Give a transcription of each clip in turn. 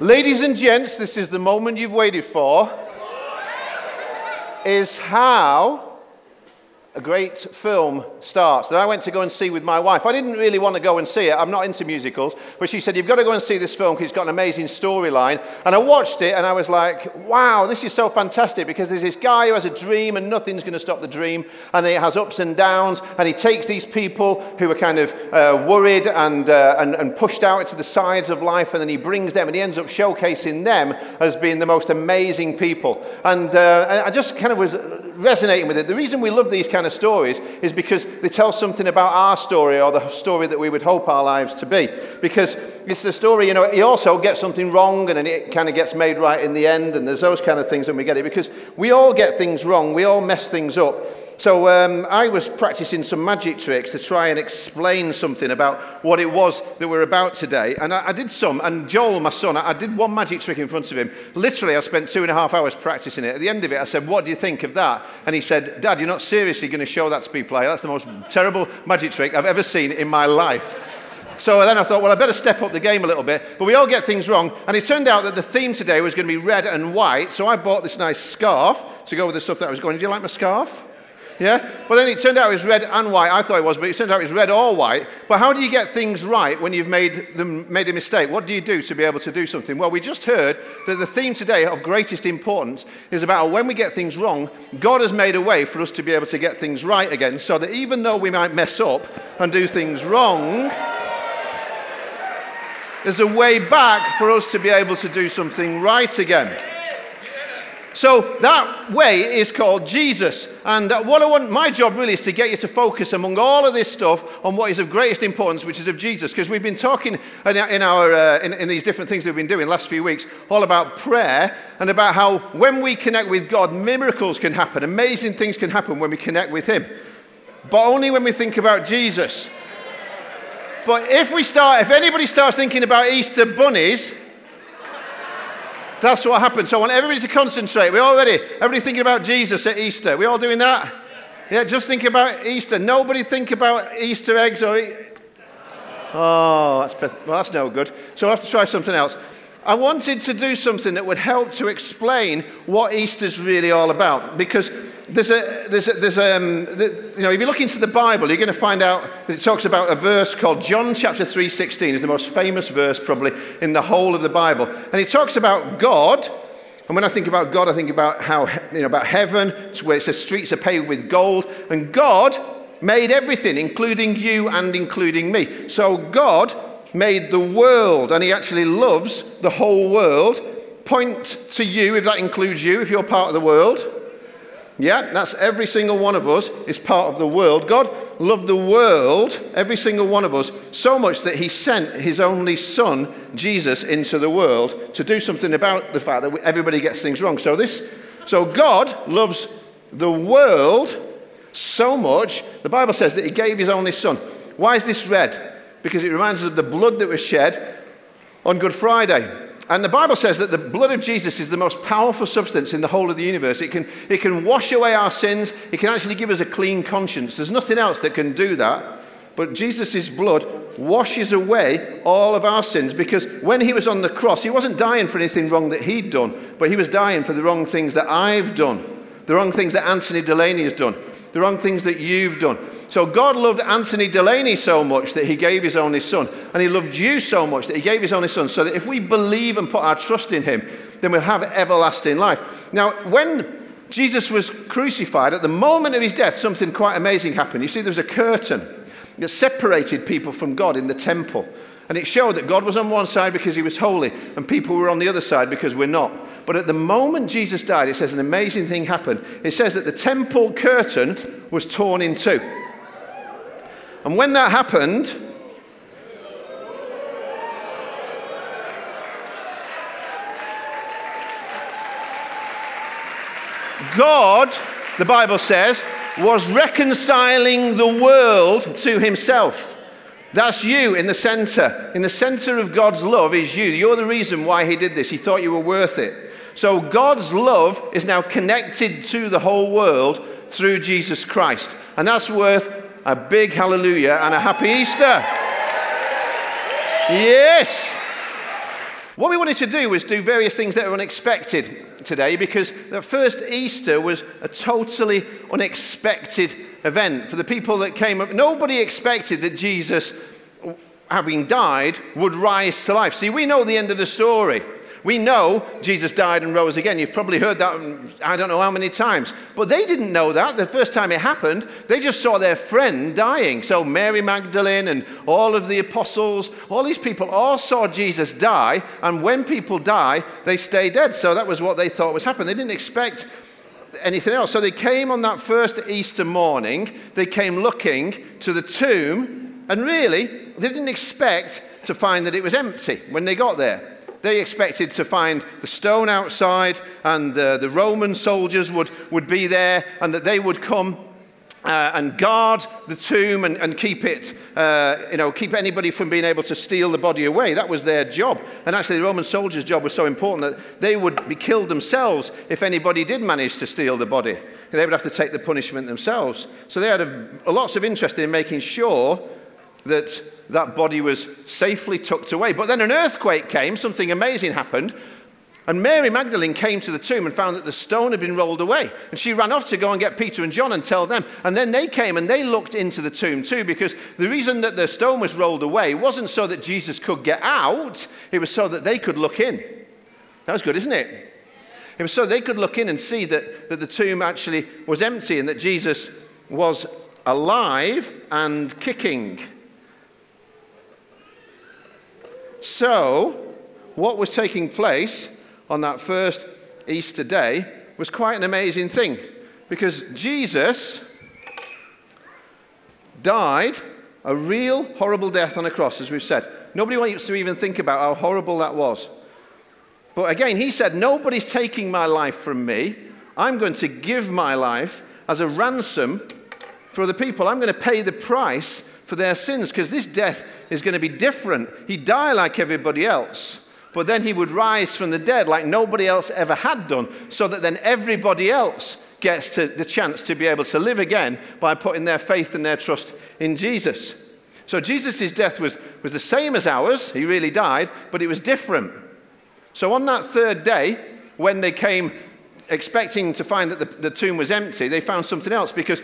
Ladies and gents, this is the moment you've waited for. Is how a great film starts that I went to go and see with my wife. I didn't really want to go and see it. I'm not into musicals, but she said, You've got to go and see this film because it's got an amazing storyline. And I watched it and I was like, Wow, this is so fantastic because there's this guy who has a dream and nothing's going to stop the dream. And it has ups and downs. And he takes these people who are kind of uh, worried and, uh, and, and pushed out to the sides of life and then he brings them and he ends up showcasing them as being the most amazing people. And uh, I just kind of was resonating with it. The reason we love these kind of stories is because they tell something about our story or the story that we would hope our lives to be. Because it's the story, you know, it also gets something wrong and then it kind of gets made right in the end, and there's those kind of things when we get it. Because we all get things wrong, we all mess things up. So um, I was practicing some magic tricks to try and explain something about what it was that we're about today. And I, I did some, and Joel, my son, I, I did one magic trick in front of him. Literally, I spent two and a half hours practicing it. At the end of it, I said, What do you think of that? And he said, Dad, you're not seriously going to show that to people. That's the most terrible magic trick I've ever seen in my life. So then I thought, well, I better step up the game a little bit. But we all get things wrong. And it turned out that the theme today was going to be red and white. So I bought this nice scarf to go with the stuff that I was going. Do you like my scarf? Yeah? But then it turned out it was red and white. I thought it was, but it turned out it was red or white. But how do you get things right when you've made, them, made a mistake? What do you do to be able to do something? Well, we just heard that the theme today of greatest importance is about when we get things wrong, God has made a way for us to be able to get things right again, so that even though we might mess up and do things wrong, there's a way back for us to be able to do something right again. So that way is called Jesus. And what I want, my job really is to get you to focus among all of this stuff on what is of greatest importance, which is of Jesus. Because we've been talking in, our, uh, in, in these different things we've been doing last few weeks, all about prayer and about how when we connect with God, miracles can happen, amazing things can happen when we connect with Him. But only when we think about Jesus. But if we start, if anybody starts thinking about Easter bunnies, that's what happened. So I want everybody to concentrate. We're all ready? Everybody thinking about Jesus at Easter. We all doing that? Yeah, just think about Easter. Nobody think about Easter eggs or. Oh, that's, well, that's no good. So I'll have to try something else. I wanted to do something that would help to explain what Easter's really all about because there's a, there's a, there's a, um, the, you know, if you look into the Bible, you're going to find out that it talks about a verse called John chapter 3:16 is the most famous verse probably in the whole of the Bible. And it talks about God, and when I think about God, I think about how, you know, about heaven, where it says streets are paved with gold, and God made everything, including you and including me. So God made the world, and He actually loves the whole world. Point to you if that includes you, if you're part of the world. Yeah, that's every single one of us is part of the world. God loved the world, every single one of us, so much that he sent his only son, Jesus, into the world to do something about the fact that everybody gets things wrong. So this so God loves the world so much, the Bible says that he gave his only son. Why is this red? Because it reminds us of the blood that was shed on Good Friday. And the Bible says that the blood of Jesus is the most powerful substance in the whole of the universe. It can, it can wash away our sins, it can actually give us a clean conscience. There's nothing else that can do that. But Jesus' blood washes away all of our sins because when he was on the cross, he wasn't dying for anything wrong that he'd done, but he was dying for the wrong things that I've done, the wrong things that Anthony Delaney has done, the wrong things that you've done. So God loved Anthony Delaney so much that he gave his only son. And he loved you so much that he gave his only son. So that if we believe and put our trust in him, then we'll have everlasting life. Now, when Jesus was crucified, at the moment of his death, something quite amazing happened. You see, there was a curtain that separated people from God in the temple. And it showed that God was on one side because he was holy, and people were on the other side because we're not. But at the moment Jesus died, it says an amazing thing happened. It says that the temple curtain was torn in two. And when that happened, God, the Bible says, was reconciling the world to himself. That's you in the center. In the center of God's love is you. You're the reason why he did this. He thought you were worth it. So God's love is now connected to the whole world through Jesus Christ. And that's worth a big hallelujah and a happy Easter. Yes. What we wanted to do was do various things that were unexpected today because the first Easter was a totally unexpected event. For the people that came up, nobody expected that Jesus, having died, would rise to life. See, we know the end of the story. We know Jesus died and rose again. You've probably heard that I don't know how many times. But they didn't know that. The first time it happened, they just saw their friend dying. So Mary Magdalene and all of the apostles, all these people all saw Jesus die. And when people die, they stay dead. So that was what they thought was happening. They didn't expect anything else. So they came on that first Easter morning, they came looking to the tomb, and really, they didn't expect to find that it was empty when they got there they expected to find the stone outside and the, the Roman soldiers would, would be there and that they would come uh, and guard the tomb and, and keep it, uh, you know, keep anybody from being able to steal the body away. That was their job. And actually, the Roman soldiers' job was so important that they would be killed themselves if anybody did manage to steal the body. They would have to take the punishment themselves. So they had a lots of interest in making sure that that body was safely tucked away. But then an earthquake came, something amazing happened, and Mary Magdalene came to the tomb and found that the stone had been rolled away. And she ran off to go and get Peter and John and tell them. And then they came and they looked into the tomb too, because the reason that the stone was rolled away wasn't so that Jesus could get out, it was so that they could look in. That was good, isn't it? It was so they could look in and see that, that the tomb actually was empty and that Jesus was alive and kicking. So, what was taking place on that first Easter day was quite an amazing thing because Jesus died a real horrible death on a cross, as we've said. Nobody wants to even think about how horrible that was. But again, he said, Nobody's taking my life from me. I'm going to give my life as a ransom for the people. I'm going to pay the price for their sins because this death is going to be different. He'd die like everybody else, but then he would rise from the dead like nobody else ever had done, so that then everybody else gets to the chance to be able to live again by putting their faith and their trust in Jesus. So Jesus' death was, was the same as ours, he really died, but it was different. So on that third day, when they came expecting to find that the, the tomb was empty, they found something else because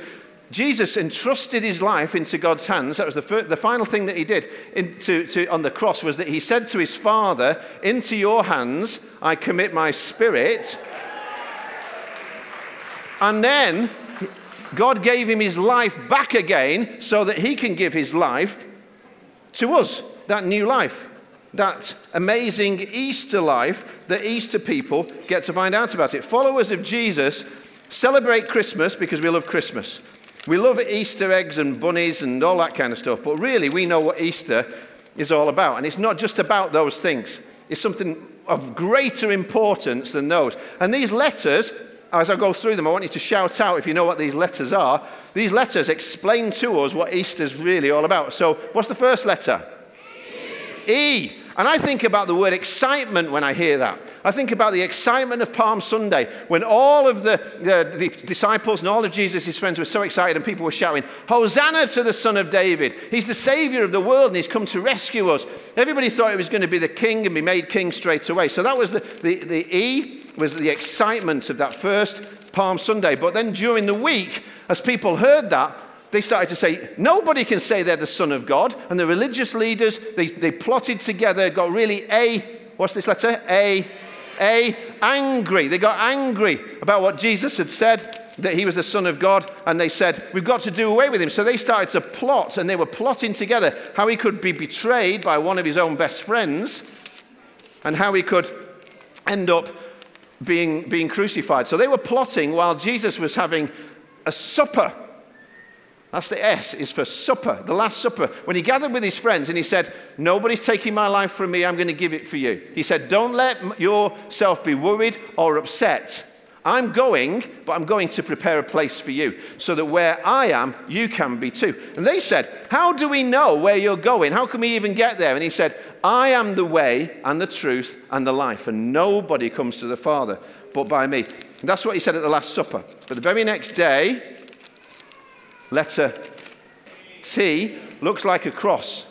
Jesus entrusted his life into God's hands. That was the, first, the final thing that he did into, to, on the cross was that he said to his Father, Into your hands I commit my spirit. And then God gave him his life back again so that he can give his life to us, that new life, that amazing Easter life that Easter people get to find out about it. Followers of Jesus celebrate Christmas because we love Christmas. We love Easter eggs and bunnies and all that kind of stuff, but really we know what Easter is all about. And it's not just about those things, it's something of greater importance than those. And these letters, as I go through them, I want you to shout out if you know what these letters are. These letters explain to us what Easter's really all about. So, what's the first letter? E. e. And I think about the word excitement when I hear that. I think about the excitement of Palm Sunday when all of the, the, the, disciples and all of Jesus' friends were so excited and people were shouting, Hosanna to the Son of David. He's the Savior of the world and He's come to rescue us. Everybody thought he was going to be the king and be made king straight away. So that was the, the, the E, was the excitement of that first Palm Sunday. But then during the week, as people heard that, they started to say, nobody can say they're the Son of God. And the religious leaders, they, they plotted together, got really A, what's this letter? A, A, angry. They got angry about what Jesus had said. that he was the Son of God, and they said, We've got to do away with him. So they started to plot, and they were plotting together how he could be betrayed by one of his own best friends and how he could end up being, being crucified. So they were plotting while Jesus was having a supper. That's the S, is for supper, the Last Supper. When he gathered with his friends and he said, Nobody's taking my life from me, I'm going to give it for you. He said, Don't let yourself be worried or upset. I'm going, but I'm going to prepare a place for you so that where I am, you can be too. And they said, How do we know where you're going? How can we even get there? And he said, I am the way and the truth and the life, and nobody comes to the Father but by me. And that's what he said at the Last Supper. But the very next day, letter T looks like a cross.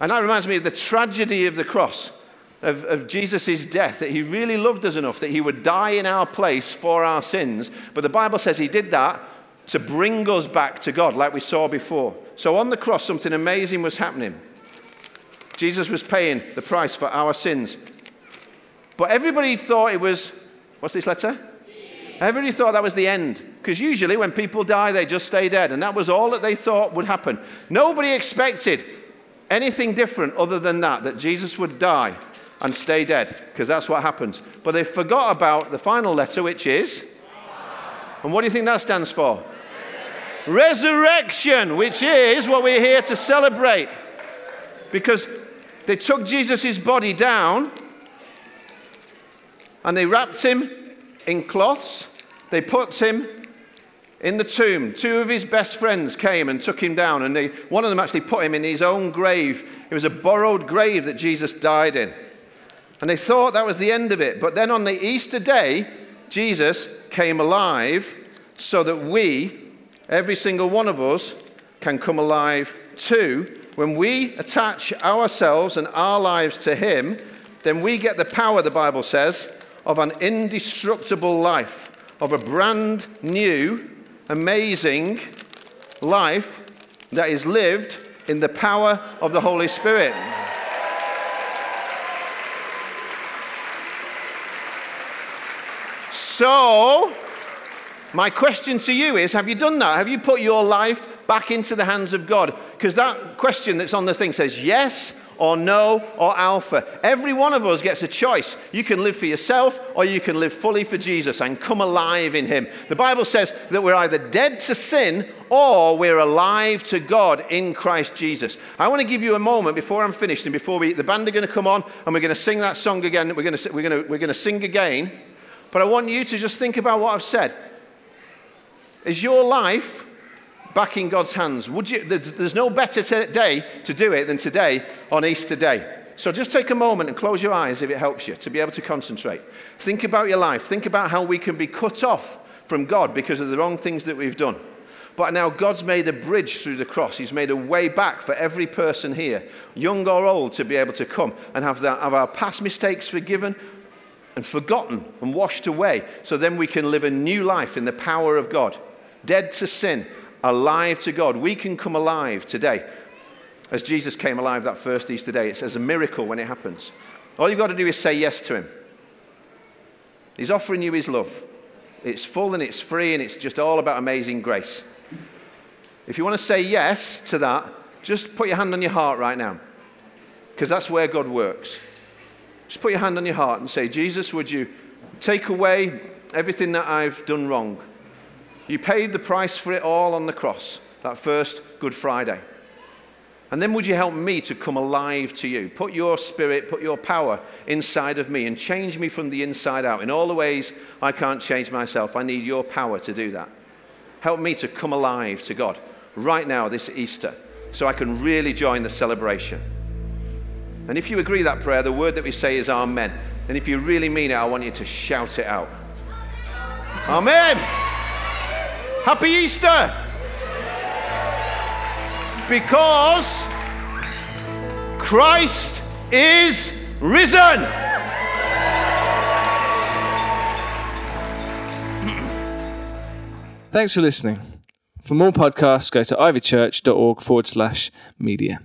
And that reminds me of the tragedy of the cross of, of Jesus' death, that he really loved us enough that he would die in our place for our sins. But the Bible says he did that to bring us back to God, like we saw before. So on the cross, something amazing was happening. Jesus was paying the price for our sins. But everybody thought it was, what's this letter? Everybody thought that was the end. Because usually when people die, they just stay dead. And that was all that they thought would happen. Nobody expected anything different other than that, that Jesus would die and stay dead, because that's what happens. But they forgot about the final letter, which is. And what do you think that stands for? Resurrection, which is what we're here to celebrate. Because they took Jesus' body down and they wrapped him in cloths. They put him in the tomb. Two of his best friends came and took him down, and they, one of them actually put him in his own grave. It was a borrowed grave that Jesus died in. And they thought that was the end of it. But then on the Easter day, Jesus came alive so that we, every single one of us, can come alive too. When we attach ourselves and our lives to Him, then we get the power, the Bible says, of an indestructible life, of a brand new, amazing life that is lived in the power of the Holy Spirit. So, my question to you is Have you done that? Have you put your life back into the hands of God? Because that question that's on the thing says yes or no or alpha. Every one of us gets a choice. You can live for yourself or you can live fully for Jesus and come alive in Him. The Bible says that we're either dead to sin or we're alive to God in Christ Jesus. I want to give you a moment before I'm finished and before we, the band are going to come on and we're going to sing that song again. We're going to, we're going to, we're going to sing again. But I want you to just think about what I've said. Is your life back in God's hands? Would you, there's no better day to do it than today on Easter Day. So just take a moment and close your eyes if it helps you to be able to concentrate. Think about your life. Think about how we can be cut off from God because of the wrong things that we've done. But now God's made a bridge through the cross. He's made a way back for every person here, young or old, to be able to come and have, that, have our past mistakes forgiven, and forgotten and washed away. So then we can live a new life in the power of God. Dead to sin, alive to God. We can come alive today. As Jesus came alive that first Easter day, it's as a miracle when it happens. All you've got to do is say yes to Him. He's offering you His love. It's full and it's free and it's just all about amazing grace. If you want to say yes to that, just put your hand on your heart right now, because that's where God works. Just put your hand on your heart and say, Jesus, would you take away everything that I've done wrong? You paid the price for it all on the cross, that first Good Friday. And then would you help me to come alive to you? Put your spirit, put your power inside of me and change me from the inside out. In all the ways I can't change myself, I need your power to do that. Help me to come alive to God right now, this Easter, so I can really join the celebration. And if you agree that prayer, the word that we say is Amen. And if you really mean it, I want you to shout it out. Amen. Happy Easter. Because Christ is risen. Thanks for listening. For more podcasts, go to ivychurch.org forward slash media.